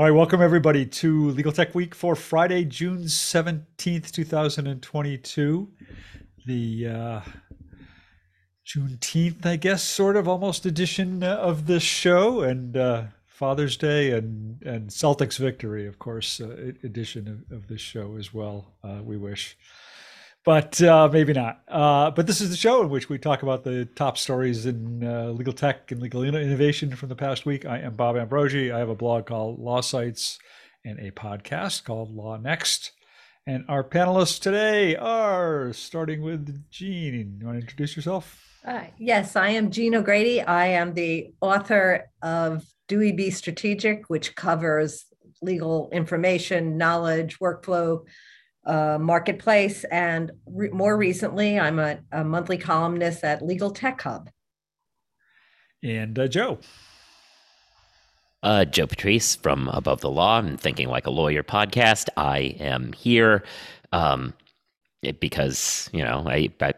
All right, welcome everybody to Legal Tech Week for Friday, June 17th, 2022. The uh, Juneteenth, I guess, sort of almost edition of this show, and uh, Father's Day and, and Celtics victory, of course, uh, edition of, of this show as well, uh, we wish but uh, maybe not. Uh, but this is the show in which we talk about the top stories in uh, legal tech and legal innovation from the past week. I am Bob Ambrogi. I have a blog called Law Sites and a podcast called Law Next. And our panelists today are starting with Jean. You want to introduce yourself? Uh, yes, I am Jean O'Grady. I am the author of Dewey B Strategic, which covers legal information, knowledge, workflow, uh, marketplace. And re- more recently, I'm a, a, monthly columnist at Legal Tech Hub. And uh, Joe. Uh, Joe Patrice from Above the Law and Thinking Like a Lawyer podcast. I am here um, because you know I, I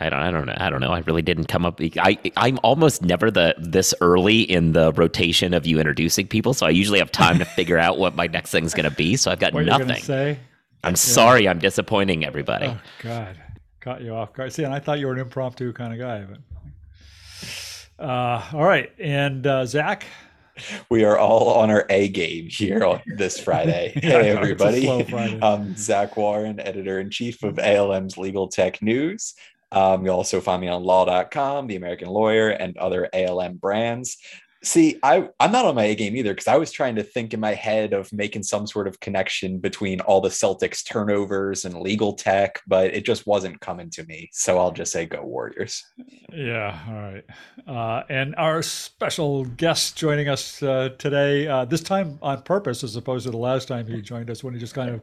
I don't I don't know I don't know I really didn't come up I I'm almost never the this early in the rotation of you introducing people so I usually have time to figure out what my next thing's going to be so I've got what nothing. say? I'm yeah. sorry, I'm disappointing everybody. Oh God, caught you off guard. See, and I thought you were an impromptu kind of guy, but uh, all right. And uh, Zach, we are all on our A game here on this Friday. hey, everybody. I'm Zach Warren, editor in chief of ALM's Legal Tech News. Um, you'll also find me on law.com, The American Lawyer, and other ALM brands. See, I I'm not on my A game either because I was trying to think in my head of making some sort of connection between all the Celtics turnovers and legal tech, but it just wasn't coming to me. So I'll just say go Warriors. Yeah, all right. Uh, and our special guest joining us uh, today, uh, this time on purpose, as opposed to the last time he joined us when he just kind of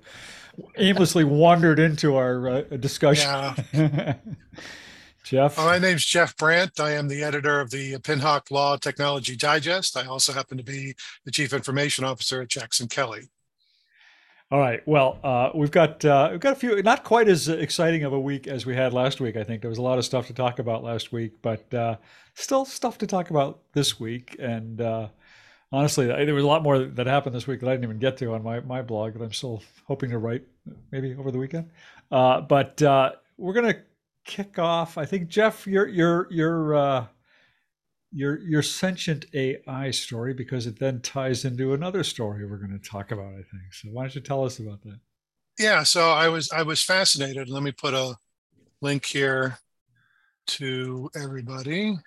aimlessly wandered into our uh, discussion. Yeah. Jeff? my name's Jeff Brandt. I am the editor of the Pinhawk Law Technology Digest. I also happen to be the chief information officer at Jackson Kelly. All right. Well, uh, we've got uh, we've got a few, not quite as exciting of a week as we had last week. I think there was a lot of stuff to talk about last week, but uh, still stuff to talk about this week. And uh, honestly, there was a lot more that happened this week that I didn't even get to on my my blog that I'm still hoping to write maybe over the weekend. Uh, but uh, we're gonna kick off. I think Jeff, your your your uh, your your sentient AI story because it then ties into another story we're going to talk about. I think so. Why don't you tell us about that? Yeah. So I was I was fascinated. Let me put a link here to everybody.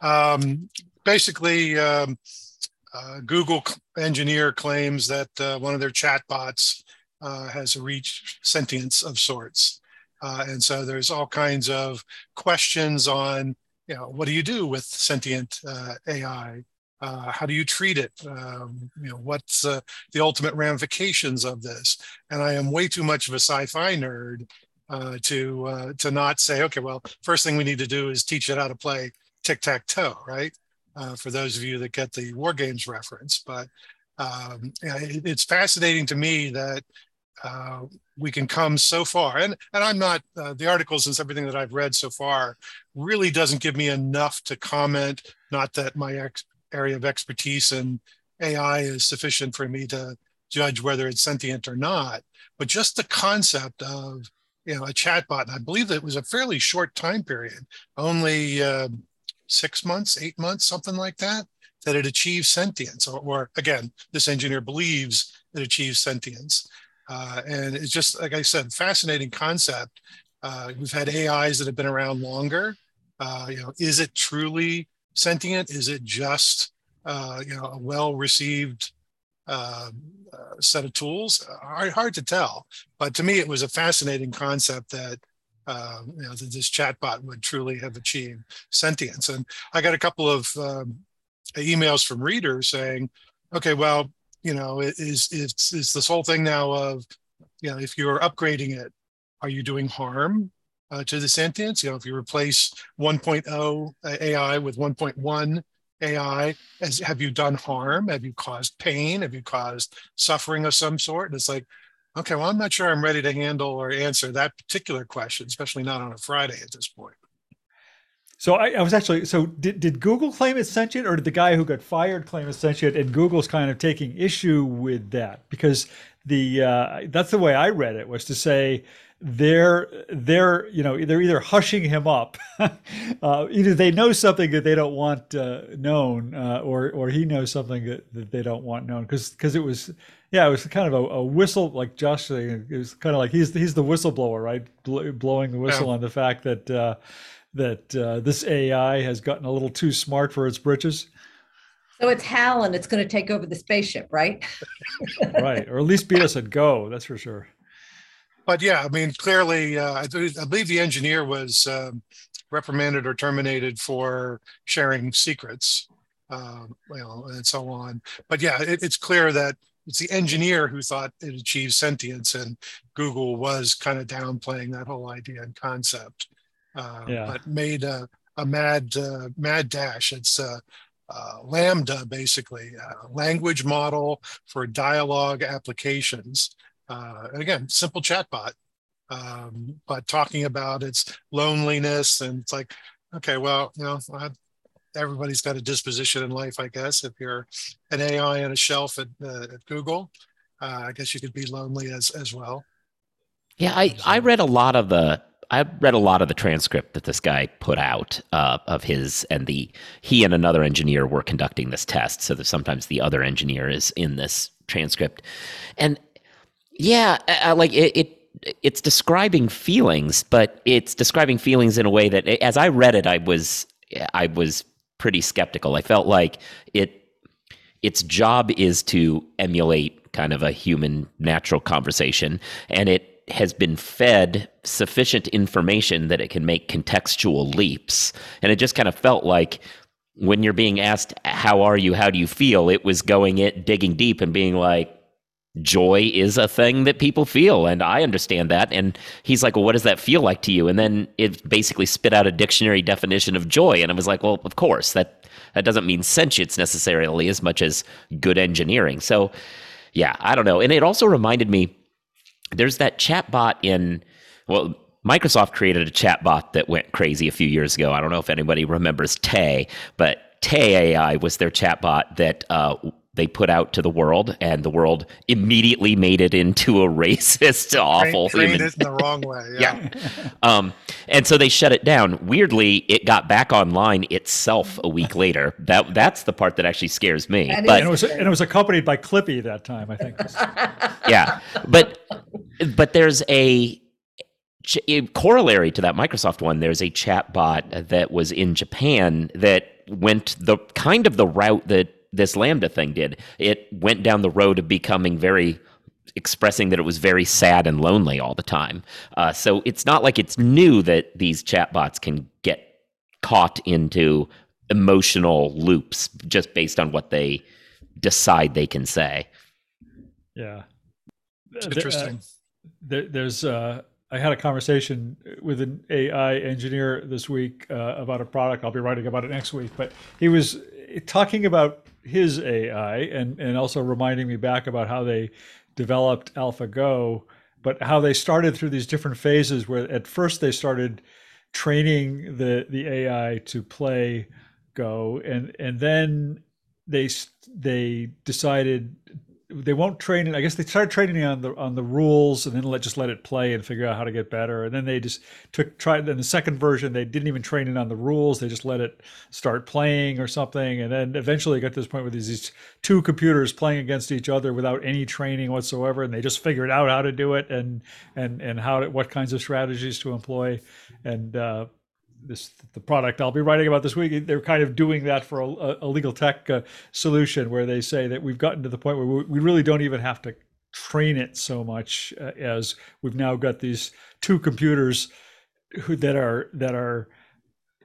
Um, basically, um, uh, Google engineer claims that uh, one of their chatbots uh, has a reached sentience of sorts. Uh, and so there's all kinds of questions on, you know, what do you do with sentient uh, AI? Uh, how do you treat it? Um, you know, what's uh, the ultimate ramifications of this? And I am way too much of a sci-fi nerd uh, to uh, to not say, okay, well, first thing we need to do is teach it how to play tic-tac-toe, right? for those of you that get the war games reference, but um, it's fascinating to me that uh, we can come so far. And and I'm not uh, the articles and everything that I've read so far really doesn't give me enough to comment. Not that my ex- area of expertise in AI is sufficient for me to judge whether it's sentient or not, but just the concept of you know a chatbot. And I believe that it was a fairly short time period, only uh, six months, eight months, something like that, that it achieves sentience. Or, or again, this engineer believes it achieves sentience. Uh, and it's just, like I said, fascinating concept. Uh, we've had AIs that have been around longer. Uh, you know, is it truly sentient? Is it just, uh, you know, a well-received um, uh, set of tools? Hard, hard to tell. But to me, it was a fascinating concept that um, you know, that this chatbot would truly have achieved sentience. And I got a couple of um, emails from readers saying, okay, well, you know, is is is this whole thing now of, you know, if you're upgrading it, are you doing harm uh, to the sentience? You know, if you replace 1.0 AI with 1.1 AI, as have you done harm? Have you caused pain? Have you caused suffering of some sort? And it's like, okay, well, I'm not sure I'm ready to handle or answer that particular question, especially not on a Friday at this point. So I, I, was actually so did, did Google claim it's sentient or did the guy who got fired claim it's sentient? And Google's kind of taking issue with that because the uh, that's the way I read it was to say they're they're you know they're either hushing him up uh, either they know something that they don't want uh, known uh, or or he knows something that, that they don't want known. Because because it was yeah it was kind of a, a, whistle like Josh saying it was kind of like he's he's the whistleblower right? Blowing the whistle yeah. on the fact that uh, that uh, this AI has gotten a little too smart for its britches. So it's Hal, and it's going to take over the spaceship, right? right, or at least beat us at Go. That's for sure. But yeah, I mean, clearly, uh, I, I, believe the engineer was um, reprimanded or terminated for sharing secrets, uh, know, and so on. But yeah, it, it's clear that it's the engineer who thought it achieved sentience, and Google was kind of downplaying that whole idea and concept uh, yeah. but made a, a mad uh, mad dash. It's uh, uh, LaMDA, basically, a language model for dialogue applications. Uh, and again, simple chatbot, um, but talking about its loneliness and it's like, okay, well, you know, I, everybody's got a disposition in life, I guess. If you're an AI on a shelf at, uh, at Google, uh, I guess you could be lonely as as well. Yeah, I, I read a lot of the I read a lot of the transcript that this guy put out uh, of his, and the he and another engineer were conducting this test. So that sometimes the other engineer is in this transcript, and yeah, like it, it it's describing feelings, but it's describing feelings in a way that, as I read it, I was I was pretty skeptical. I felt like it its job is to emulate kind of a human natural conversation, and it has been fed sufficient information that it can make contextual leaps. And it just kind of felt like when you're being asked, How are you? How do you feel? It was going it, digging deep and being like, Joy is a thing that people feel. And I understand that. And he's like, Well, what does that feel like to you? And then it basically spit out a dictionary definition of joy. And I was like, Well, of course, that, that doesn't mean sentience necessarily as much as good engineering. So, yeah, I don't know. And it also reminded me there's that chat bot in well microsoft created a chat bot that went crazy a few years ago. I don't know if anybody remembers tay but tay ai was their chat bot that uh, they put out to the world, and the world immediately made it into a racist, awful trained, human. it in the wrong way. Yeah. yeah. Um, and so they shut it down. Weirdly, it got back online itself a week later. That that's the part that actually scares me. And but and it was and it was accompanied by Clippy that time, I think. yeah, but but there's a corollary to that Microsoft one. There's a chat bot that was in Japan that went the kind of the route that this LaMDA thing did. It went down the road of becoming very expressing that it was very sad and lonely all the time. Uh, so it's not like it's new that these chatbots can get caught into emotional loops just based on what they decide they can say. Yeah. Interesting. Uh, there, there's, uh, I had a conversation with an AI engineer this week uh, about a product. I'll be writing about it next week. But he was talking about his AI and, and also reminding me back about how they developed AlphaGo, but how they started through these different phases where at first they started training the, the AI to play Go and, and then they, they decided they won't train it. I guess they started training on the on the rules and then let just let it play and figure out how to get better. And then they just took tried then the second version they didn't even train it on the rules. They just let it start playing or something. And then eventually got to this point where there's these two computers playing against each other without any training whatsoever, and they just figured out how to do it and and and how to, what kinds of strategies to employ. And uh, this the product I'll be writing about this week. They're kind of doing that for a, a legal tech uh, solution where they say that we've gotten to the point where we, we really don't even have to train it so much uh, as we've now got these two computers who, that are that are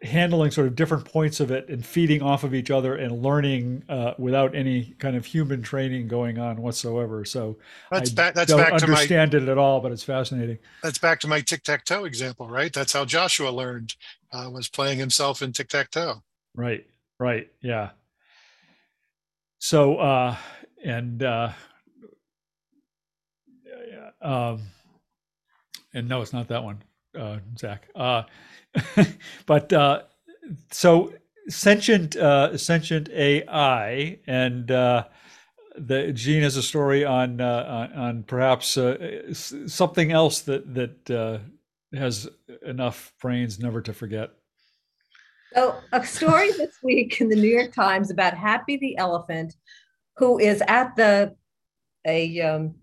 handling sort of different points of it and feeding off of each other and learning uh, without any kind of human training going on whatsoever. So that's I back. That's don't back understand to my, it at all, but it's fascinating. That's back to my tic tac toe example, right? That's how Joshua learned uh, was playing himself in tic tac toe. Right. Right. Yeah. So uh, and uh, um, and no, it's not that one, uh, Zach. Uh, but uh, so sentient uh, sentient AI and uh, the Gene has a story on uh, on, on, perhaps uh, something else that that uh, has enough brains never to forget. So a story this week in the New York Times about Happy the elephant, who is at the a um,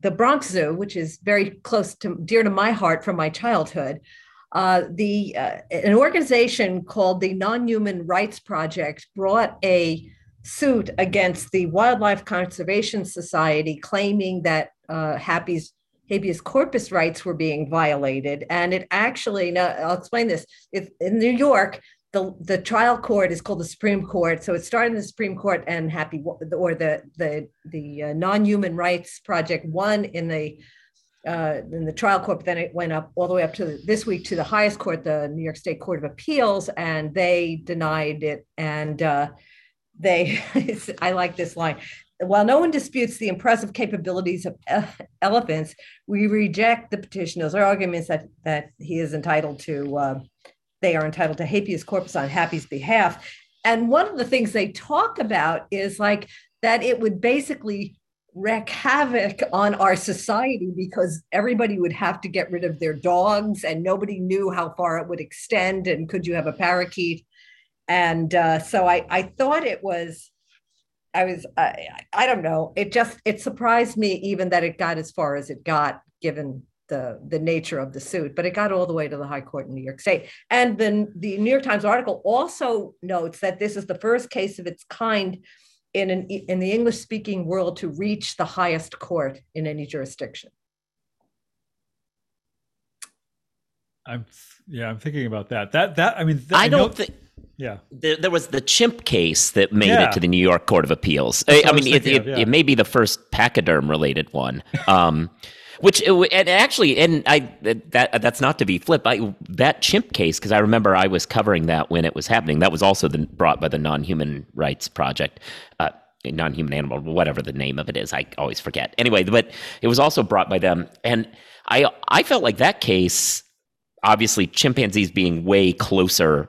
the Bronx Zoo, which is very close to dear to my heart from my childhood. Uh, the uh, an organization called the Non-Human Rights Project brought a suit against the Wildlife Conservation Society, claiming that uh, Happy's habeas corpus rights were being violated. And it actually, now I'll explain this. If in New York, the, the trial court is called the Supreme Court. So it started in the Supreme Court, and Happy or the the the uh, Non-Human Rights Project won in the uh, in the trial court, but then it went up all the way up to this week to the highest court, the New York State Court of Appeals, and they denied it. And uh, they, I like this line. While no one disputes the impressive capabilities of elephants, we reject the petitioner's arguments that that he is entitled to. Uh, they are entitled to habeas corpus on Happy's behalf. And one of the things they talk about is like that it would basically wreak havoc on our society because everybody would have to get rid of their dogs and nobody knew how far it would extend and could you have a parakeet and uh, so I, I thought it was i was I, I don't know it just it surprised me even that it got as far as it got given the the nature of the suit but it got all the way to the high court in new york state and then the new york times article also notes that this is the first case of its kind in an in the English speaking world to reach the highest court in any jurisdiction. I'm yeah, I'm thinking about that. That that I mean, th- I, I don't think. Yeah, there, there, was the chimp case that made yeah. it to the New York Court of Appeals. I, I, mean, it, it, of, yeah. it, may be the first pachyderm related one. Um, which and actually, and I that that's not to be flip. I that chimp case because I remember I was covering that when it was happening. That was also the, brought by the Non-Human Rights Project. Uh, non-human animal whatever the name of it is i always forget anyway but it was also brought by them and i i felt like that case obviously chimpanzees being way closer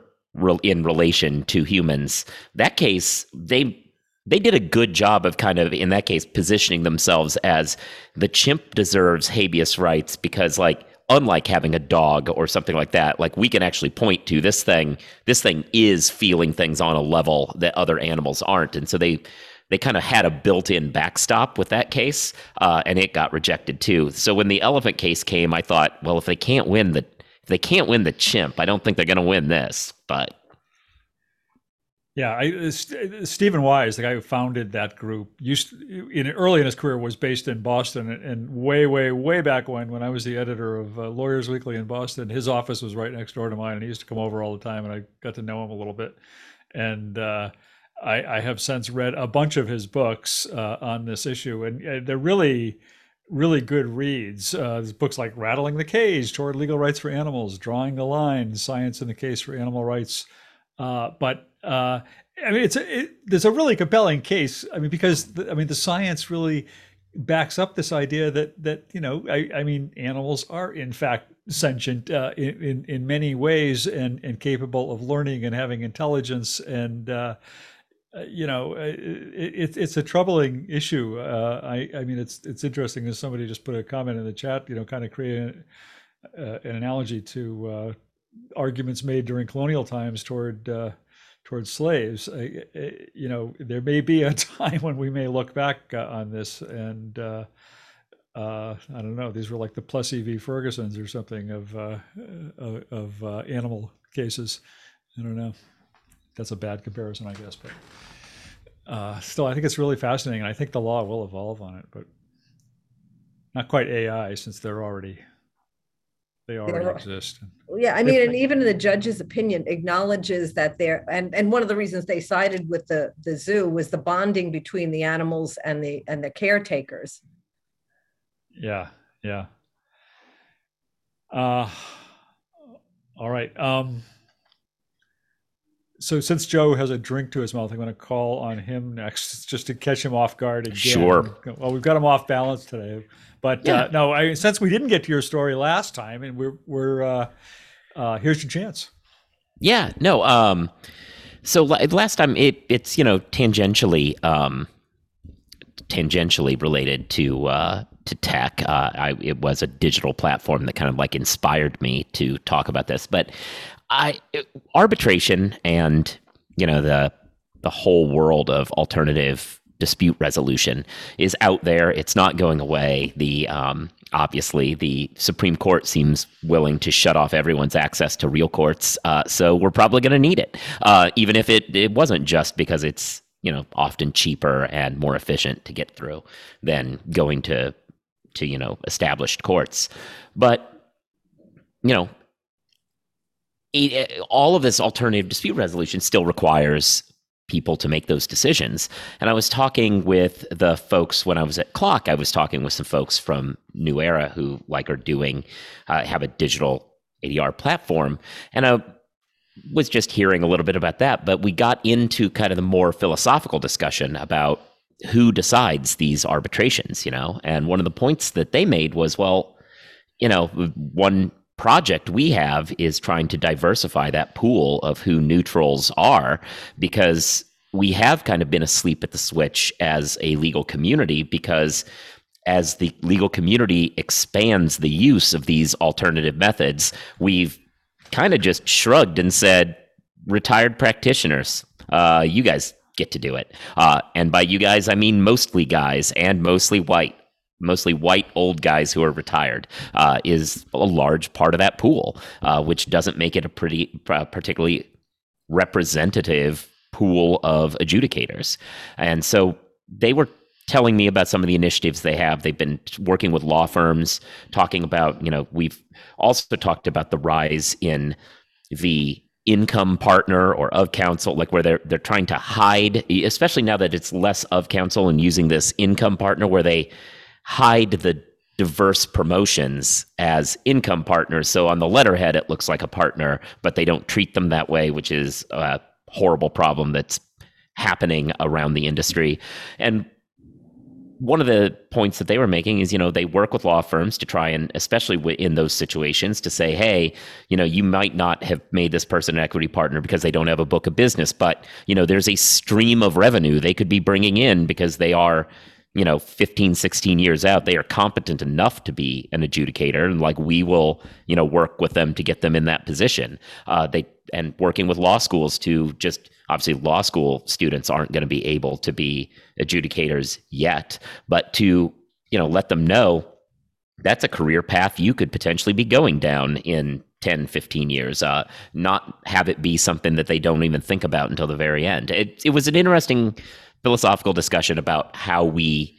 in relation to humans. That case they they did a good job of kind of in that case positioning themselves as the chimp deserves habeas rights because like unlike having a dog or something like that like we can actually point to this thing this thing is feeling things on a level that other animals aren't. And so they they kind of had a built-in backstop with that case uh, and it got rejected too. So when the elephant case came i thought well if they can't win the if they can't win the chimp. I don't think they're going to win this but yeah, I, Stephen Wise, the guy who founded that group, used in early in his career was based in Boston, and way, way, way back when, when I was the editor of uh, Lawyers Weekly in Boston, his office was right next door to mine, and he used to come over all the time, and I got to know him a little bit, and uh, I, I, have since read a bunch of his books uh, on this issue, and they're really, really good reads. there's books like "Rattling the Cage" toward legal rights for animals, "Drawing the Line: Science in the Case for Animal Rights." but uh, I mean, it's a, it, there's a really compelling case. I mean, because the, I mean, the science really backs up this idea that that you know, I, I mean, animals are in fact sentient uh, in, in, in many ways and and capable of learning and having intelligence and. Uh, uh you know, uh, it, it's a troubling issue. Uh, I, I mean, it's it's interesting. As somebody just put a comment in the chat, you know, kind of creating an analogy to arguments made during colonial times toward towards slaves. you know, there may be a time when we may look back uh, on this and uh, uh, I don't know. These were like the Plessy v. Ferguson's or something of uh, uh, of uh, animal cases. I don't know. That's a bad comparison, I guess, but uh, still, I think it's really fascinating. and I think the law will evolve on it, but not quite AI since they're already they already exist. Yeah, I mean, and even the judge's opinion acknowledges that there, and and one of the reasons they sided with the the zoo was the bonding between the animals and the and the caretakers. Yeah, yeah. Uh, all right. Um, so since Joe has a drink to his mouth, I'm going to call on him next, just to catch him off guard again. Sure. Well, we've got him off balance today. But yeah. uh, no, I, since we didn't get to your story last time, and we're we're uh, uh, here's your chance. Yeah, no. Um, so last time it, it's you know tangentially um, tangentially related to uh, to tech. Uh, I, it was a digital platform that kind of like inspired me to talk about this. But I arbitration and you know the the whole world of alternative dispute resolution is out there. It's not going away. The um, obviously the Supreme Court seems willing to shut off everyone's access to real courts, uh, so we're probably going to need it, uh, even if it it wasn't just because it's you know often cheaper and more efficient to get through than going to to you know established courts, but you know. It, all of this alternative dispute resolution still requires people to make those decisions. And I was talking with the folks when I was at CLOC. I was talking with some folks from New Era who like are doing, uh, have a digital ADR platform. And I was just hearing a little bit about that, but we got into kind of the more philosophical discussion about who decides these arbitrations, you know? And one of the points that they made was, well, you know, one project we have is trying to diversify that pool of who neutrals are because we have kind of been asleep at the switch as a legal community because as the legal community expands the use of these alternative methods, we've kind of just shrugged and said, retired practitioners, uh, you guys get to do it. Uh, and by you guys, I mean mostly guys and mostly white mostly white old guys who are retired, uh, is a large part of that pool, uh, which doesn't make it a pretty uh, particularly representative pool of adjudicators. And so they were telling me about some of the initiatives they have. They've been working with law firms, talking about, you know, we've also talked about the rise in the income partner or of counsel like where they're they're trying to hide especially now that it's less of counsel and using this income partner where they hide the diverse promotions as income partners. So on the letterhead, it looks like a partner, but they don't treat them that way, which is a horrible problem that's happening around the industry. And one of the points that they were making is, you know, they work with law firms to try and, especially in those situations, to say, hey, you know, you might not have made this person an equity partner because they don't have a book of business, but, you know, there's a stream of revenue they could be bringing in because they are you know 15 16 years out they are competent enough to be an adjudicator and like we will you know work with them to get them in that position. Uh, they and working with law schools to just obviously law school students aren't going to be able to be adjudicators yet but to you know let them know that's a career path you could potentially be going down in 10 15 years uh, not have it be something that they don't even think about until the very end. It, it was an interesting philosophical discussion about how we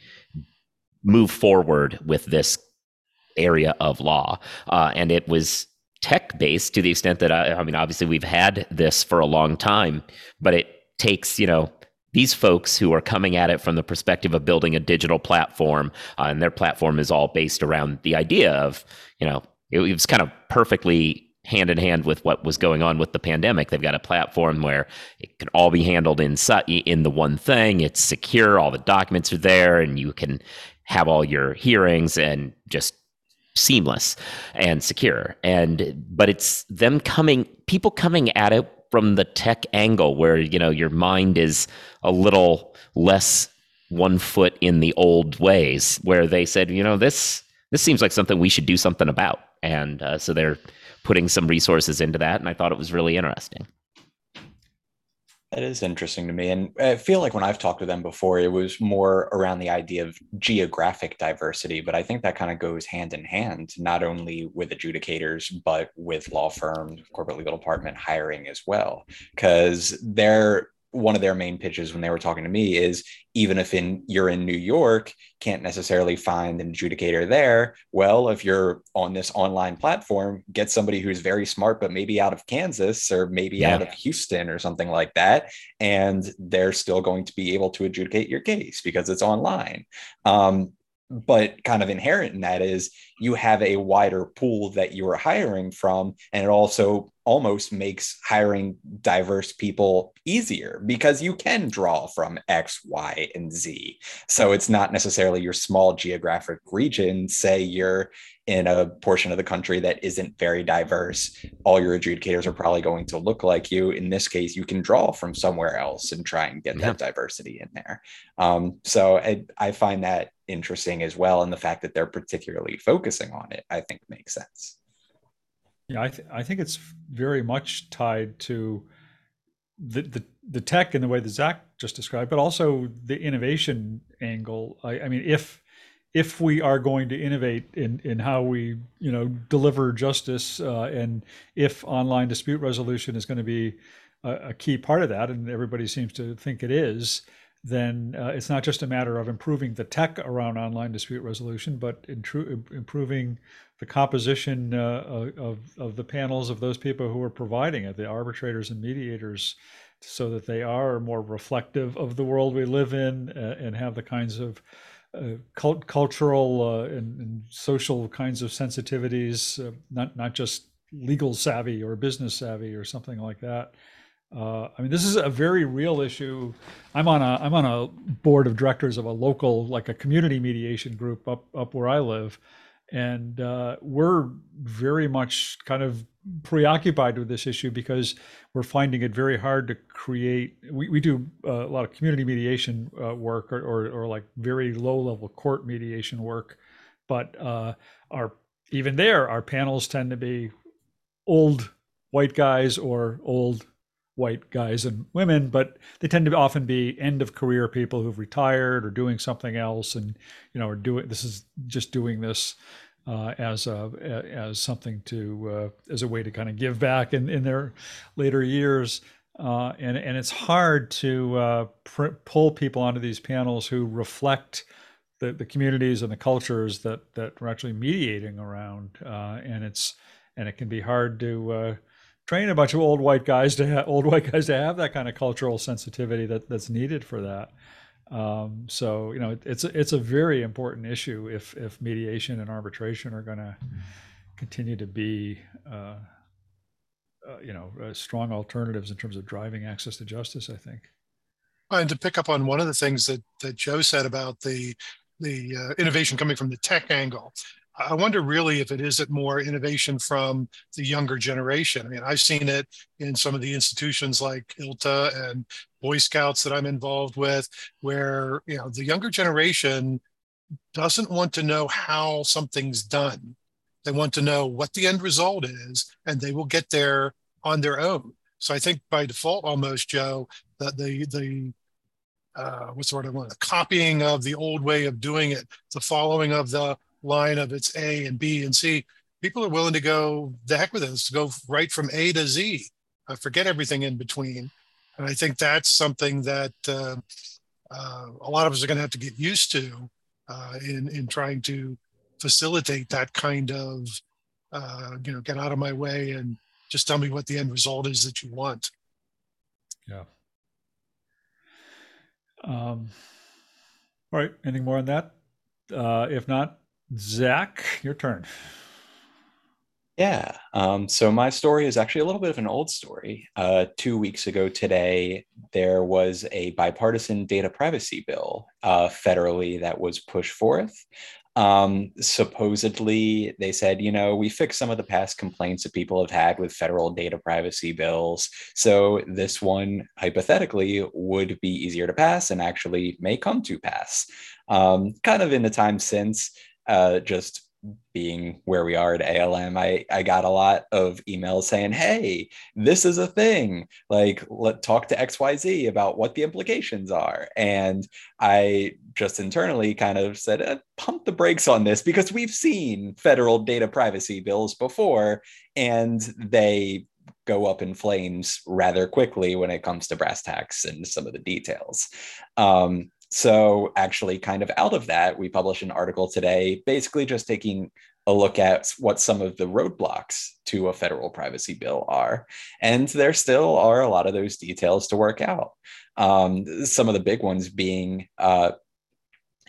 move forward with this area of law. Uh, and it was tech based to the extent that I, I, mean, obviously we've had this for a long time, but it takes, you know, these folks who are coming at it from the perspective of building a digital platform, uh, and their platform is all based around the idea of, you know, it, it was kind of perfectly hand in hand with what was going on with the pandemic. They've got a platform where it can all be handled in in the one thing. It's secure. All the documents are there, and you can have all your hearings and just seamless and secure. And but it's them coming, people coming at it from the tech angle, where you know your mind is a little less one foot in the old ways, where they said, you know, this this seems like something we should do something about, and uh, so they're putting some resources into that. And I thought it was really interesting. That is interesting to me. And I feel like when I've talked to them before, it was more around the idea of geographic diversity. But I think that kind of goes hand in hand, not only with adjudicators, but with law firms, corporate legal department hiring as well. Because they're one of their main pitches when they were talking to me is even if in you're in New York, can't necessarily find an adjudicator there. Well, if you're on this online platform, get somebody who's very smart, but maybe out of Kansas or maybe yeah. out of Houston or something like that, and they're still going to be able to adjudicate your case because it's online. Um, but kind of inherent in that is you have a wider pool that you are hiring from and it also almost makes hiring diverse people easier because you can draw from X, Y, and Z. So it's not necessarily your small geographic region. Say you're in a portion of the country that isn't very diverse, all your adjudicators are probably going to look like you. In this case, you can draw from somewhere else and try and get yeah. that diversity in there. Um, so I, I find that interesting as well. And the fact that they're particularly focusing on it, I think makes sense. Yeah, I, th- I think it's very much tied to the, the the tech in the way that Zach just described, but also the innovation angle. I, I mean, if if we are going to innovate in, in how we you know deliver justice uh, and if online dispute resolution is going to be a, a, key part of that and everybody seems to think it is then uh, it's not just a matter of improving the tech around online dispute resolution but improving the composition uh, of, of the panels of those people who are providing it the arbitrators and mediators so that they are more reflective of the world we live in uh, and have the kinds of uh, cult- cultural uh, and, and, social kinds of sensitivities, uh, not not just legal savvy or business savvy or something like that. Uh, I mean, this is a very real issue. I'm on a I'm on a board of directors of a local, like a community mediation group up up where I live, and uh, we're very much kind of preoccupied with this issue because we're finding it very hard to create. We, we do uh, a lot of community mediation uh, work or, or, or, like very low level court mediation work, but uh, our even there, our panels tend to be old white guys or old white guys and women, but they tend to often be end of career people who've retired or doing something else, and you know, are doing this is just doing this uh, as a as something to uh, as a way to kind of give back in, in their later years. Uh, and and it's hard to uh, pr- pull people onto these panels who reflect the, the communities and the cultures that that we're actually mediating around. Uh, and it's and it can be hard to uh, train a bunch of old white guys to have old white guys to have that kind of cultural sensitivity that that's needed for that. Um, so you know it's a, it's a very important issue if if mediation and arbitration are going to continue to be uh, uh, you know uh, strong alternatives in terms of driving access to justice. I think. And to pick up on one of the things that that Joe said about the the uh, innovation coming from the tech angle, I wonder really if it isn't more innovation from the younger generation. I mean, I've seen it in some of the institutions like ILTA and Boy Scouts that I'm involved with, where you know the younger generation doesn't want to know how something's done. They want to know what the end result is, and they will get there on their own. So I think by default, almost Joe, that the the uh, what's the word I want? The copying of the old way of doing it, the following of the line of it's A and B and C, people are willing to go the heck with this, go right from A to Z, uh, forget everything in between. And I think that's something that uh, uh, a lot of us are going to have to get used to uh, in in trying to facilitate that kind of uh, you know get out of my way and just tell me what the end result is that you want. Yeah. Um, all right. Anything more on that? Uh, if not, Zach, your turn. Yeah. Um, so my story is actually a little bit of an old story. Uh, two weeks ago today, there was a bipartisan data privacy bill uh, federally that was pushed forth. Um, supposedly, they said, you know, we fixed some of the past complaints that people have had with federal data privacy bills. So this one, hypothetically, would be easier to pass and actually may come to pass. Um, kind of in the time since, uh, just being where we are at ALM, I, I got a lot of emails saying, Hey, this is a thing. Like, let talk to XYZ about what the implications are. And I just internally kind of said, eh, pump the brakes on this because we've seen federal data privacy bills before and they go up in flames rather quickly when it comes to brass tacks and some of the details. Um, so, actually, kind of out of that, we published an article today, basically just taking a look at what some of the roadblocks to a federal privacy bill are. And there still are a lot of those details to work out. Um, some of the big ones being uh,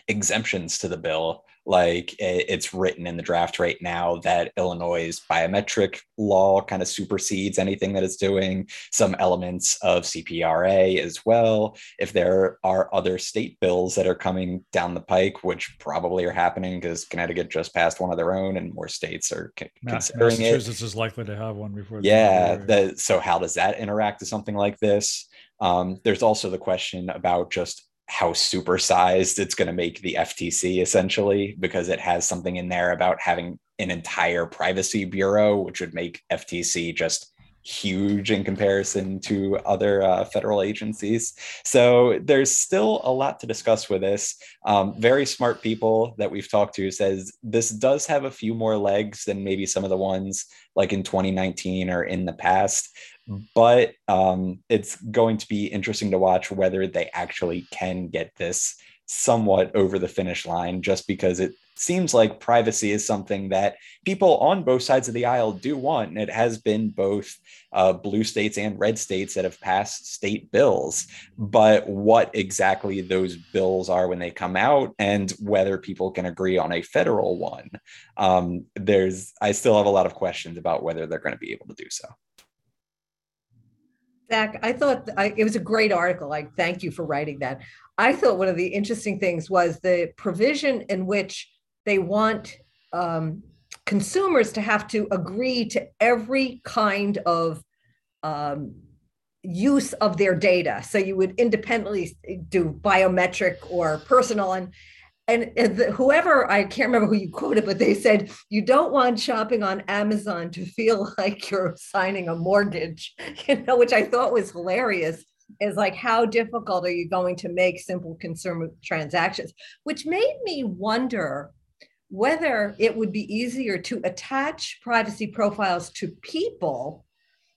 exemptions to the bill, like it's written in the draft right now that Illinois' biometric law kind of supersedes anything that it's doing, some elements of CPRA as well. If there are other state bills that are coming down the pike, which probably are happening because Connecticut just passed one of their own and more states are c- considering Massachusetts it. is likely to have one before. Yeah. The, so how does that interact with something like this? Um, there's also the question about just how supersized it's going to make the FTC essentially, because it has something in there about having an entire privacy bureau, which would make FTC just huge in comparison to other uh, federal agencies. So there's still a lot to discuss with this. Um, very smart people that we've talked to says this does have a few more legs than maybe some of the ones like in 2019 or in the past but um, it's going to be interesting to watch whether they actually can get this somewhat over the finish line just because it seems like privacy is something that people on both sides of the aisle do want and it has been both uh, blue states and red states that have passed state bills. But what exactly those bills are when they come out and whether people can agree on a federal one um, there's i still have a lot of questions about whether they're going to be able to do so Zach, I thought I, it was a great article. I thank you for writing that. I thought one of the interesting things was the provision in which they want um, consumers to have to agree to every kind of um, use of their data. So you would independently do biometric or personal, and and whoever I can't remember who you quoted, but they said you don't want shopping on Amazon to feel like you're signing a mortgage, you know, which I thought was hilarious. Is like how difficult are you going to make simple consumer transactions? Which made me wonder whether it would be easier to attach privacy profiles to people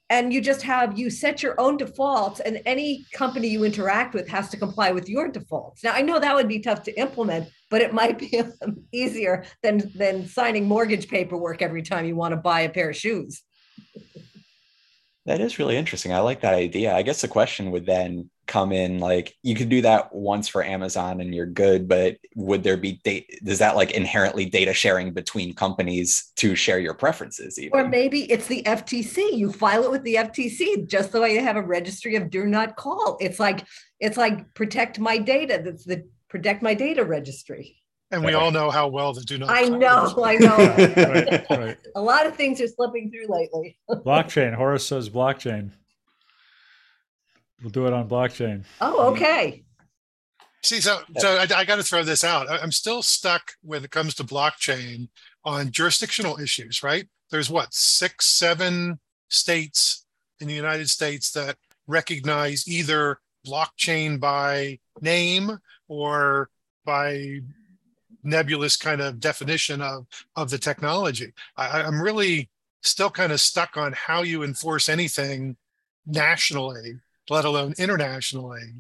and you just have you set your own defaults and any company you interact with has to comply with your defaults now i know that would be tough to implement but it might be easier than than signing mortgage paperwork every time you want to buy a pair of shoes. That is really interesting. I like that idea. I guess the question would then come in like you could do that once for amazon and you're good but would there be data does that like inherently data sharing between companies to share your preferences even? or maybe it's the ftc you file it with the ftc just the way you have a registry of do not call. It's like it's like protect my data. That's the protect my data registry and we all know how well the do not. I know, I know. right, right. A lot of things are slipping through lately. blockchain. Horace says blockchain. We'll do it on blockchain. Oh, okay. See, so so I, I got to throw this out. I'm still stuck when it comes to blockchain on jurisdictional issues. Right? There's what six, seven states in the United States that recognize either blockchain by name or by nebulous kind of definition of of the technology. I, I'm really still kind of stuck on how you enforce anything nationally let alone internationally,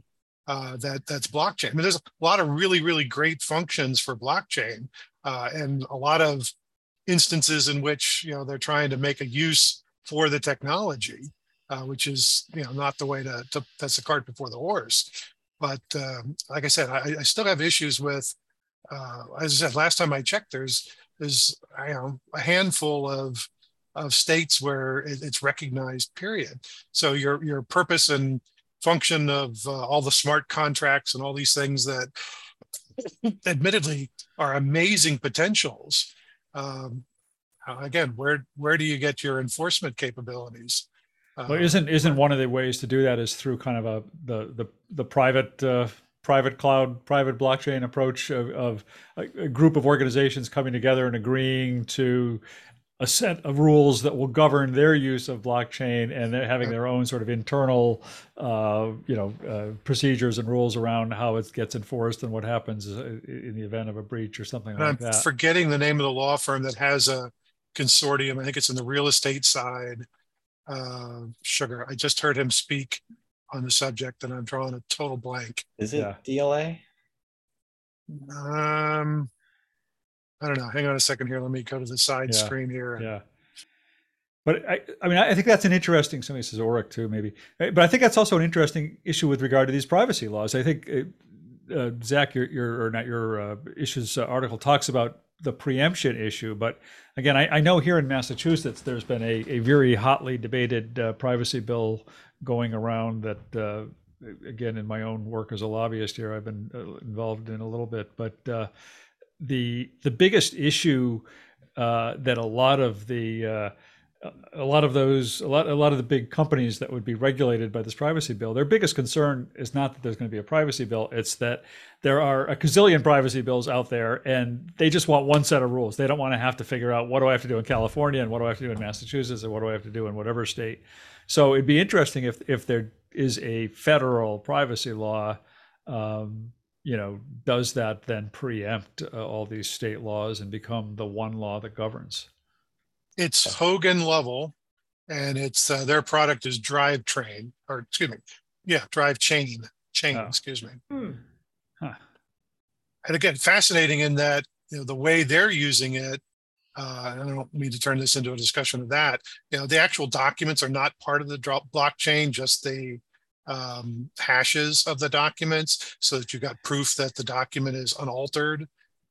uh, that that's blockchain. I mean, there's a lot of really, really great functions for blockchain, uh, and a lot of instances in which you know they're trying to make a use for the technology, uh, which is you know not the way to, to that's the cart before the horse. But um, like I said, I, I, still have issues with. Uh, as I said last time I checked, there's there's you know a handful of of states where it's recognized period so your your purpose and function of uh, all the smart contracts and all these things that admittedly are amazing potentials um, again where where do you get your enforcement capabilities well isn't isn't one of the ways to do that is through kind of a the the, the private uh, private cloud private blockchain approach of, of a, a, group of organizations coming together and agreeing to a set of rules that will govern their use of blockchain and they're having their own sort of internal uh, you know uh, procedures and rules around how it gets enforced and what happens uh, in the event of a breach or something and like I'm that. forgetting the name of the law firm that has a consortium. I think it's in the real estate side uh, sugar i just heard him speak on the subject and i'm drawing a total blank is it yeah. dla um I don't know. Hang on a second here. Let me go to the side yeah. screen here. Yeah. But I, I mean, I think that's an interesting. Somebody says Orrick too, maybe. But I think that's also an interesting issue with regard to these privacy laws. I think, uh, Zach, your, your or not your uh, issues uh, article talks about the preemption issue, but again, I, I, know here in Massachusetts there's been a, a very hotly debated uh, privacy bill going around that, uh, again, in my own work as a lobbyist here, I've been uh, involved in a little bit, but the the biggest issue that a lot of the a lot of those a lot a lot of the big companies that would be regulated by this privacy bill their biggest concern is not that there's going to be a privacy bill it's that there are a gazillion privacy bills out there and they just want one set of rules. They don't want to have to figure out what do i have to do in california and what do i have to do in massachusetts and what do i have to do in whatever state. So it'd be interesting if if there is a federal privacy law um, you know does that then preempt uh, all these state laws and become the one law that governs it's Hogan Lovells, and it's uh, their product is Drive Train, or excuse me, yeah, Drive Chain, Chain, oh. excuse me. Hmm. Huh. And again, fascinating in that you know the way they're using it. Uh, I don't mean to turn this into a discussion of that. You know, the actual documents are not part of the drop blockchain, just the um, hashes of the documents, so that you've got proof that the document is unaltered.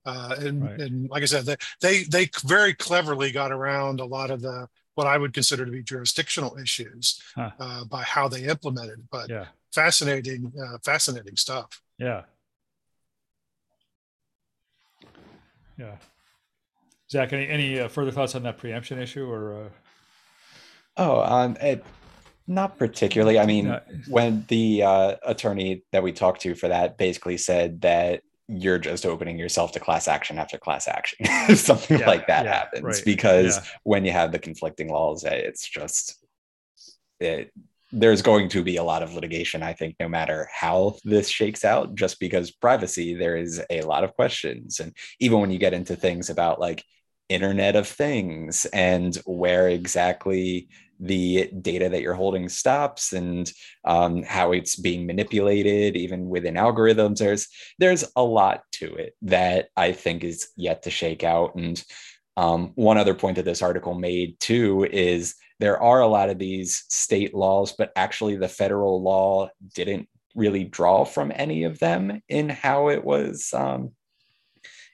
Uh, and, right. and like I said, they, they they very cleverly got around a lot of the what I would consider to be jurisdictional issues huh. uh, by how they implemented. But yeah. fascinating, uh, fascinating stuff. Yeah. Yeah. Zach, any any uh, further thoughts on that preemption issue or? Uh? Oh, um, it, not particularly. I mean, when the uh, attorney that we talked to for that basically said that you're just opening yourself to class action after class action if something yeah, like that yeah, happens right. because yeah. when you have the conflicting laws eh, it's just it there's going to be a lot of litigation i think no matter how this shakes out just because privacy there is a lot of questions and even when you get into things about like internet of things and where exactly the data that you're holding stops and um, how it's being manipulated even within algorithms there's there's a lot to it that i think is yet to shake out. And um, one other point that this article made too is there are a lot of these state laws but actually the federal law didn't really draw from any of them in how it was um,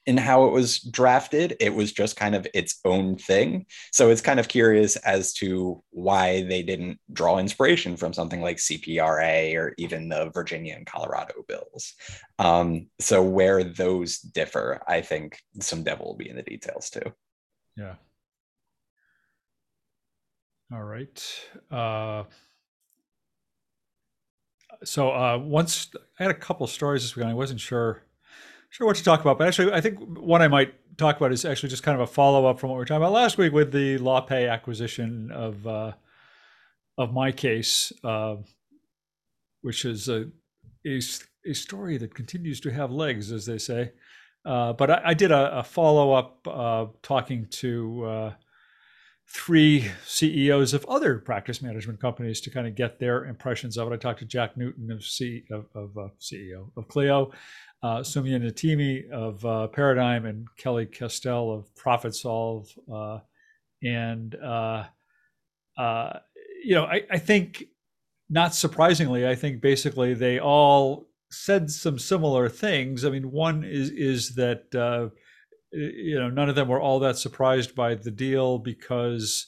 in how it was drafted. It was just kind of its own thing. So it's kind of curious as to why they didn't draw inspiration from something like CPRA or even the Virginia and Colorado bills. Um, so where those differ, I think some devil will be in the details too. Yeah. All right. Uh, so uh, once I had a couple stories this week, and I wasn't sure sure what to talk about, but actually, I think one I might talk about is actually just kind of a follow up from what we were talking about last week with the LawPay acquisition of uh, of MyCase, uh, which is a, a, a story that continues to have legs, as they say. Uh, but I, I, did a, a follow up uh, talking to uh, three CEOs of other practice management companies to kind of get their impressions of it. I talked to Jack Newton of, C, of, of uh, CEO of Clio, uh, Soumya Natimi of uh, Paradigm and Kelly Castell of ProfitSolv. Uh, and, uh, uh, you know, I, I, think, not surprisingly, I think basically they all said some similar things. I mean, one is, is that, uh, you know, none of them were all that surprised by the deal because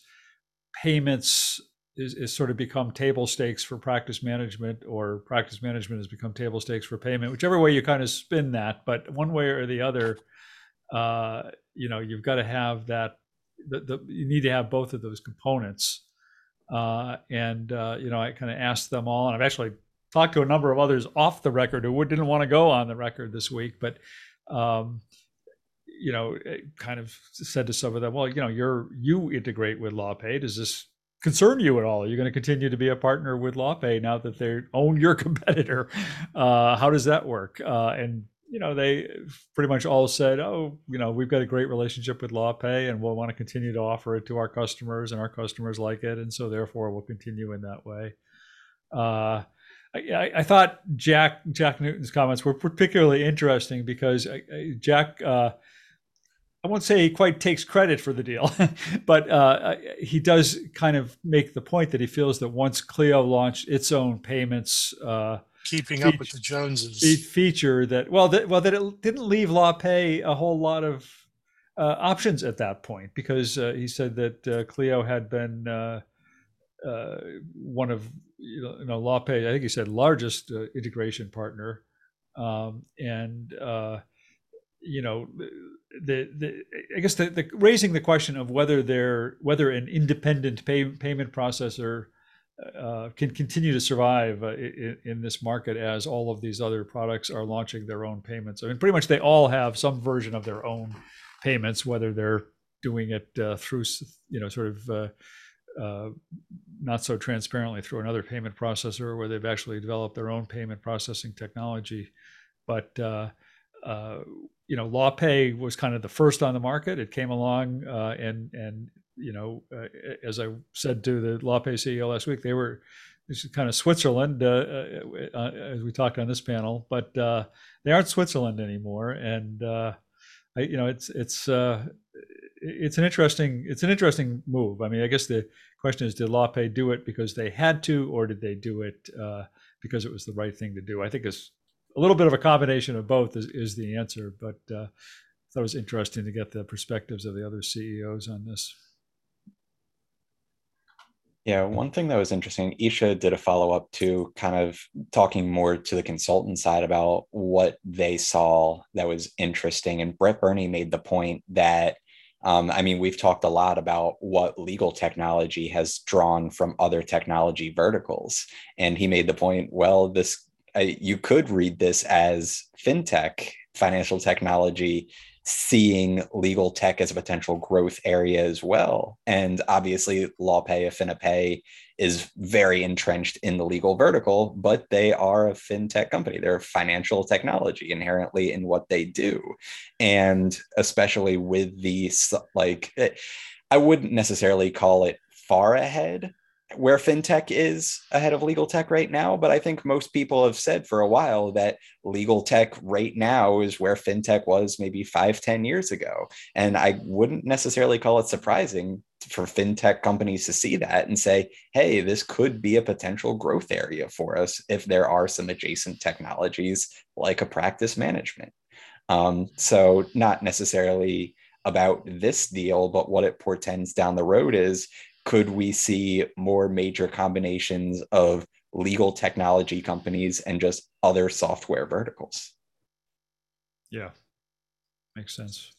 payments is, is sort of become table stakes for practice management or practice management has become table stakes for payment whichever way you kind of spin that but one way or the other uh, you know you've got to have that the, the, you need to have both of those components uh, and uh, you know i kind of asked them all and i've actually talked to a number of others off the record who didn't want to go on the record this week but um, you know, kind of said to some of them, well, you know, you're you integrate with LawPay. Does this concern you at all? Are you going to continue to be a partner with LawPay now that they own your competitor? Uh, how does that work? Uh, and you know, they pretty much all said, "Oh, you know, we've got a great relationship with LawPay, and we'll want to continue to offer it to our customers, and our customers like it, and so therefore we'll continue in that way." Uh, I, I, thought Jack Jack Newton's comments were particularly interesting because uh, Jack uh, I won't say he quite takes credit for the deal, but uh, he does kind of make the point that he feels that once Clio launched its own payments uh, keeping feature, up with the Joneses. feature that well that well that it didn't leave LawPay a whole lot of uh, options at that point because uh, he said that uh, Clio had been uh, uh, one of you know, you know I think he said largest uh, integration partner. Um, and you know the, the I guess the, the raising the question of whether they're whether an independent pay, payment processor uh, can continue to survive uh, in, in, this market as all of these other products are launching their own payments. I mean, pretty much they all have some version of their own payments, whether they're doing it uh, through, you know, sort of uh, uh, not so transparently through another payment processor, where they've actually developed their own payment processing technology. But uh, you know, LawPay was kind of the first on the market. It came along and and you know, uh, as I said to the LawPay CEO last week, they were this is kind of Switzerland, uh, uh, uh, as we talked on this panel, but uh, they aren't Switzerland anymore. And I, you know, it's it's it's an interesting it's an interesting move. I mean, I guess the question is, did LawPay do it because they had to, or did they do it because it was the right thing to do? I think it's a little bit of a combination of both is, is the answer, but uh, thought it was interesting to get the perspectives of the other CEOs on this. Yeah, one thing that was interesting, Isha did a follow up to kind of talking more to the consultant side about what they saw that was interesting. And Brett Burney made the point that, um, I mean, we've talked a lot about what legal technology has drawn from other technology verticals. And he made the point, well, this, you could read this as fintech, financial technology seeing legal tech as a potential growth area as well. And obviously, LawPay, AffiniPay is very entrenched in the legal vertical, but they are a fintech company. They're financial technology inherently in what they do. And especially with the, like, eh, I wouldn't necessarily call it far ahead where fintech is ahead of legal tech right now but i think most people have said for a while that legal tech right now is where fintech was maybe five ten years ago. And i wouldn't necessarily call it surprising for fintech companies to see that and say hey this could be a potential growth area for us if there are some adjacent technologies like a practice management. Um, so not necessarily about this deal, but what it portends down the road is could we see more major combinations of legal technology companies and just other software verticals? Yeah, makes sense.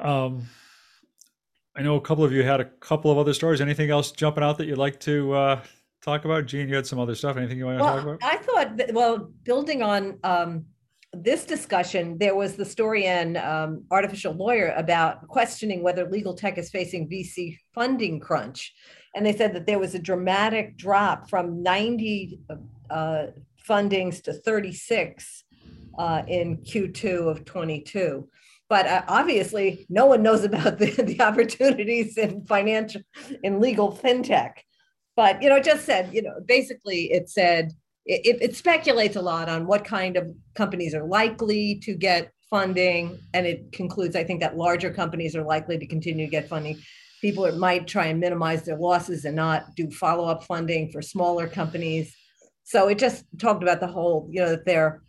Um, I know a couple of you had a couple of other stories. Anything else jumping out that you'd like to uh, talk about? Gene, you had some other stuff. Anything you want to well, talk about? I thought, that, well, building on um, this discussion, there was the story in um, Artificial Lawyer about questioning whether legal tech is facing VC funding crunch. And they said that there was a dramatic drop from 90 uh, fundings to 36 uh, in Q2 of 22. But uh, obviously, no one knows about the, the opportunities in financial, in legal fintech. But, you know, it just said, you know, basically it said, it, it speculates a lot on what kind of companies are likely to get funding. And it concludes, I think, that larger companies are likely to continue to get funding. People might try and minimize their losses and not do follow up funding for smaller companies. So it just talked about the whole, you know, that they're,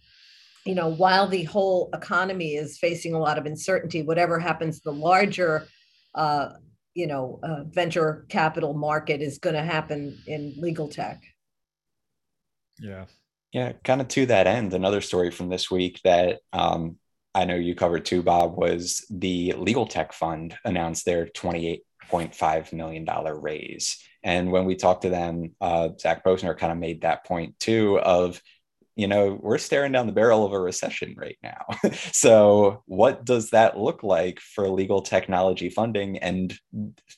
you know, while the whole economy is facing a lot of uncertainty, whatever happens, the larger, uh, you know, uh, venture capital market is going to happen in legal tech. Yeah. Yeah, kind of to that end, another story from this week that um, I know you covered too, Bob, was the Legal Tech Fund announced their $28.5 million raise. And when we talked to them, uh, Zach Posner kind of made that point too of, you know, we're staring down the barrel of a recession right now. so, what does that look like for legal technology funding? And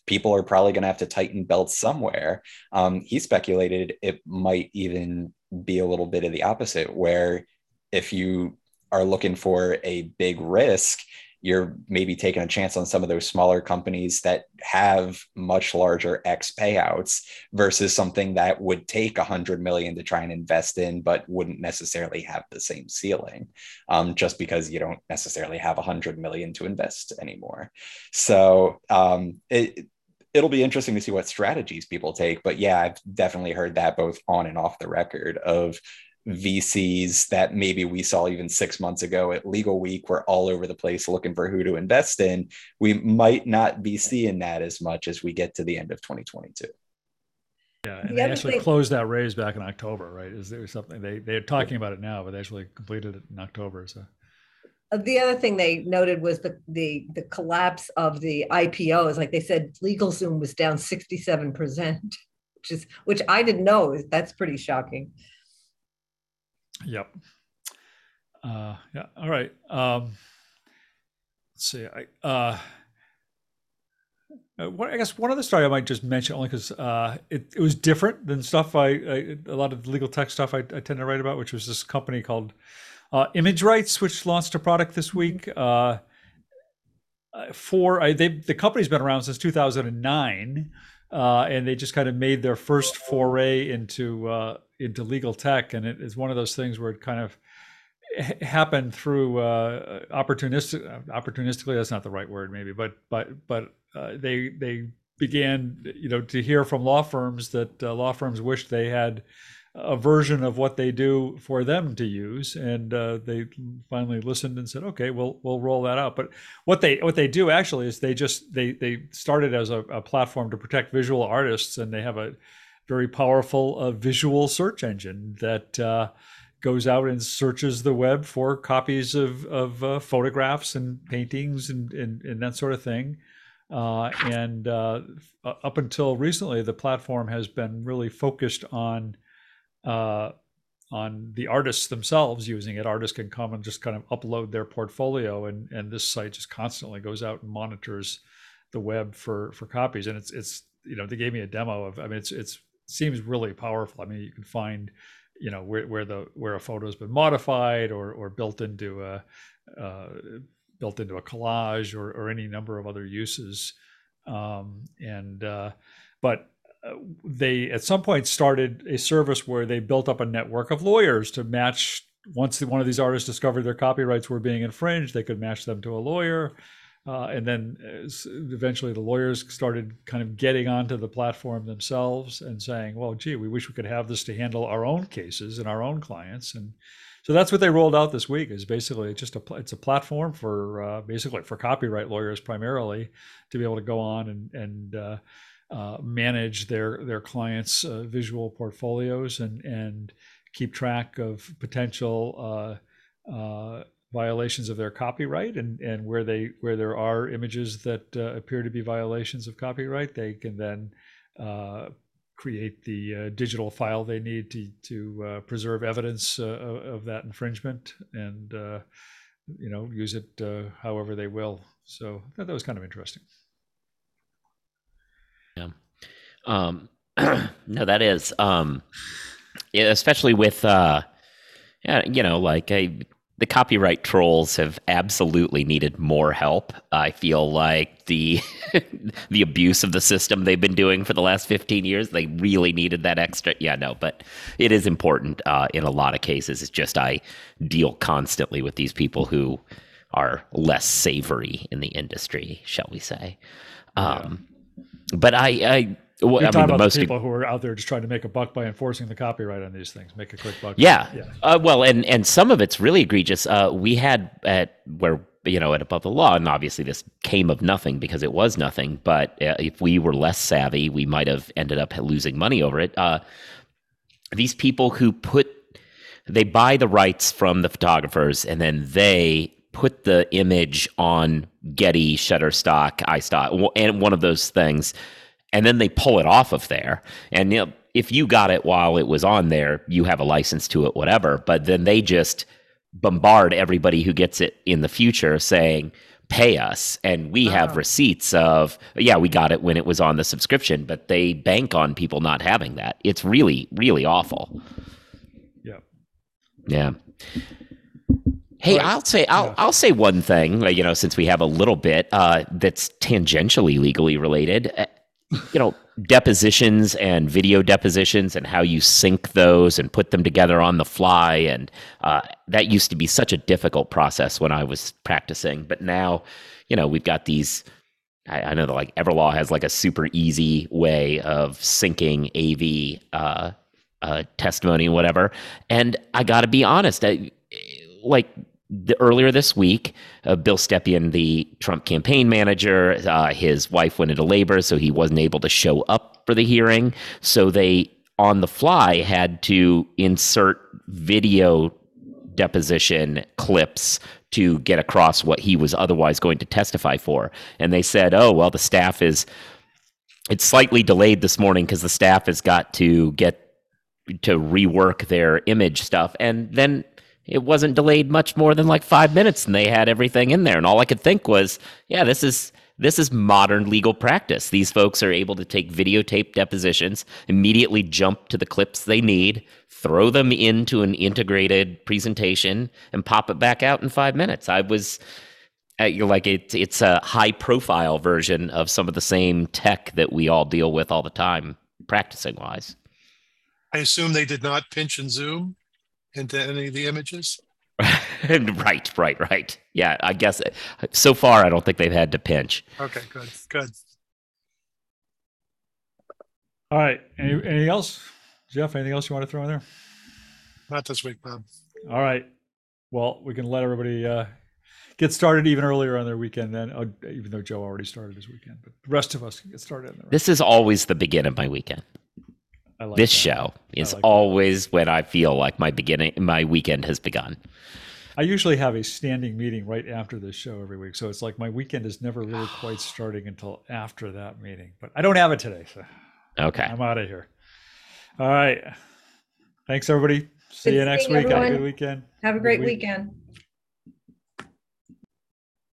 people are probably going to have to tighten belts somewhere. Um, he speculated it might even be a little bit of the opposite, where if you are looking for a big risk, you're maybe taking a chance on some of those smaller companies that have much larger X payouts versus something that would take a hundred million to try and invest in, but wouldn't necessarily have the same ceiling, um, just because you don't necessarily have a hundred million to invest anymore. So um, it, it'll be interesting to see what strategies people take. But yeah, I've definitely heard that both on and off the record of VCs that maybe we saw even six months ago at Legal Week were all over the place looking for who to invest in. We might not be seeing that as much as we get to the end of 2022. Yeah, and the they actually thing, closed that raise back in October, right? Is there something they they're talking about it now, but they actually completed it in October. So the other thing they noted was the the the collapse of the IPOs. Like they said, LegalZoom was down 67 percent, which is which I didn't know. That's pretty shocking. Yep. Uh, yeah. All right. Um, let's see. I, uh, uh, I guess one other story I might just mention only because uh, it, it was different than stuff I, I, a lot of legal tech stuff I, I tend to write about, which was this company called uh, ImageRights, which launched a product this mm-hmm. week. Uh, uh, for I, they, the company's been around since 2009, uh, and they just kind of made their first foray into into legal tech, and it is one of those things where it kind of happened through uh, opportunistic opportunistically that's not the right word maybe but but but uh, they they began you know to hear from law firms that uh, law firms wished they had a version of what they do for them to use and uh, they finally listened and said okay we'll we'll roll that out but what they what they do actually is they just they they started as a, a platform to protect visual artists and they have a very powerful uh, visual search engine that uh, goes out and searches the web for copies of, of uh, photographs and paintings and, and, and, that sort of thing. Uh, and uh, up until recently, the platform has been really focused on uh, on the artists themselves using it. Artists can come and just kind of upload their portfolio, and, and this site just constantly goes out and monitors the web for for copies. And it's it's you know they gave me a demo of. I mean, it's it's seems really powerful. I mean, you can find, you know, where, where the where a photo has been modified or or built into a uh, built into a collage or or any number of other uses. Um, and uh, but they at some point started a service where they built up a network of lawyers to match once one of these artists discovered their copyrights were being infringed they could match them to a lawyer uh, and then uh, eventually the lawyers started kind of getting onto the platform themselves and saying, well, gee, we wish we could have this to handle our own cases and our own clients. And so that's what they rolled out this week is basically just a, it's a platform for uh, basically for copyright lawyers primarily to be able to go on and, and uh, uh, manage their, their clients' uh, visual portfolios and, and keep track of potential violations of their copyright and, and where they where there are images that uh, appear to be violations of copyright they can then uh, create the uh, digital file they need to to uh, preserve evidence uh, of that infringement and uh, you know use it however they will. So that, that was kind of interesting yeah um, no that is um, especially with uh yeah you know like a the copyright trolls have absolutely needed more help. I feel like the the abuse of the system they've been doing for the last 15 years, they really needed that extra. Yeah, no, but it is important uh, in a lot of cases. It's just I deal constantly with these people who are less savory in the industry, shall we say. Um, yeah. But I, I well, You're I talking mean, about the people who are out there just trying to make a buck by enforcing the copyright on these things, make a quick buck. Yeah, yeah. Uh, well, and and some of it's really egregious. Uh, we had at where you know at above the law, and obviously this came of nothing because it was nothing. But uh, if we were less savvy, we might have ended up losing money over it. Uh, these people who put they buy the rights from the photographers, and then they put the image on Getty, Shutterstock, iStock, and one of those things and then they pull it off of there. And you know, if you got it while it was on there, you have a license to it, whatever. But then they just bombard everybody who gets it in the future saying, pay us. And we have receipts of, yeah, we got it when it was on the subscription, but they bank on people not having that. It's really, really awful. Yeah. Yeah. Hey, I'll say I'll yeah. I'll say one thing. You know, since we have a little bit uh, that's tangentially legally related, you know, depositions and video depositions and how you sync those and put them together on the fly. And uh, that used to be such a difficult process when I was practicing. But now, you know, we've got these I, I know that like Everlaw has like a super easy way of syncing AV uh, uh, testimony and whatever. And I got to be honest, I, like the, earlier this week, uh, Bill Stepien, the Trump campaign manager, uh, his wife went into labor, so he wasn't able to show up for the hearing. So they, on the fly, had to insert video deposition clips to get across what he was otherwise going to testify for. And they said, oh, well, the staff is, it's slightly delayed this morning because the staff has got to get to rework their image stuff. And then it wasn't delayed much more than like five minutes and they had everything in there. And all I could think was, yeah, this is this is modern legal practice. These folks are able to take videotape depositions, immediately jump to the clips they need, throw them into an integrated presentation, and pop it back out in five minutes. I was uh, you're like it, it's a high profile version of some of the same tech that we all deal with all the time, practicing wise. I assume they did not pinch and zoom into any of the images. right, right, right. Yeah, I guess so far I don't think they've had to pinch. Okay, good, good. All right. Any, anything else, Jeff? Anything else you want to throw in there? Not this week, Bob. All right. Well, we can let everybody uh, get started even earlier on their weekend then, uh, even though Joe already started his weekend. But the rest of us can get started. This is always the beginning of my weekend. Like this that. show is like always that. when I feel like my beginning, my weekend has begun. I usually have a standing meeting right after this show every week, so it's like my weekend is never really quite starting until after that meeting. But I don't have it today, so okay, I'm out of here. All right, thanks everybody. See good you next week. Everyone. Have a good weekend. Have a great week. weekend.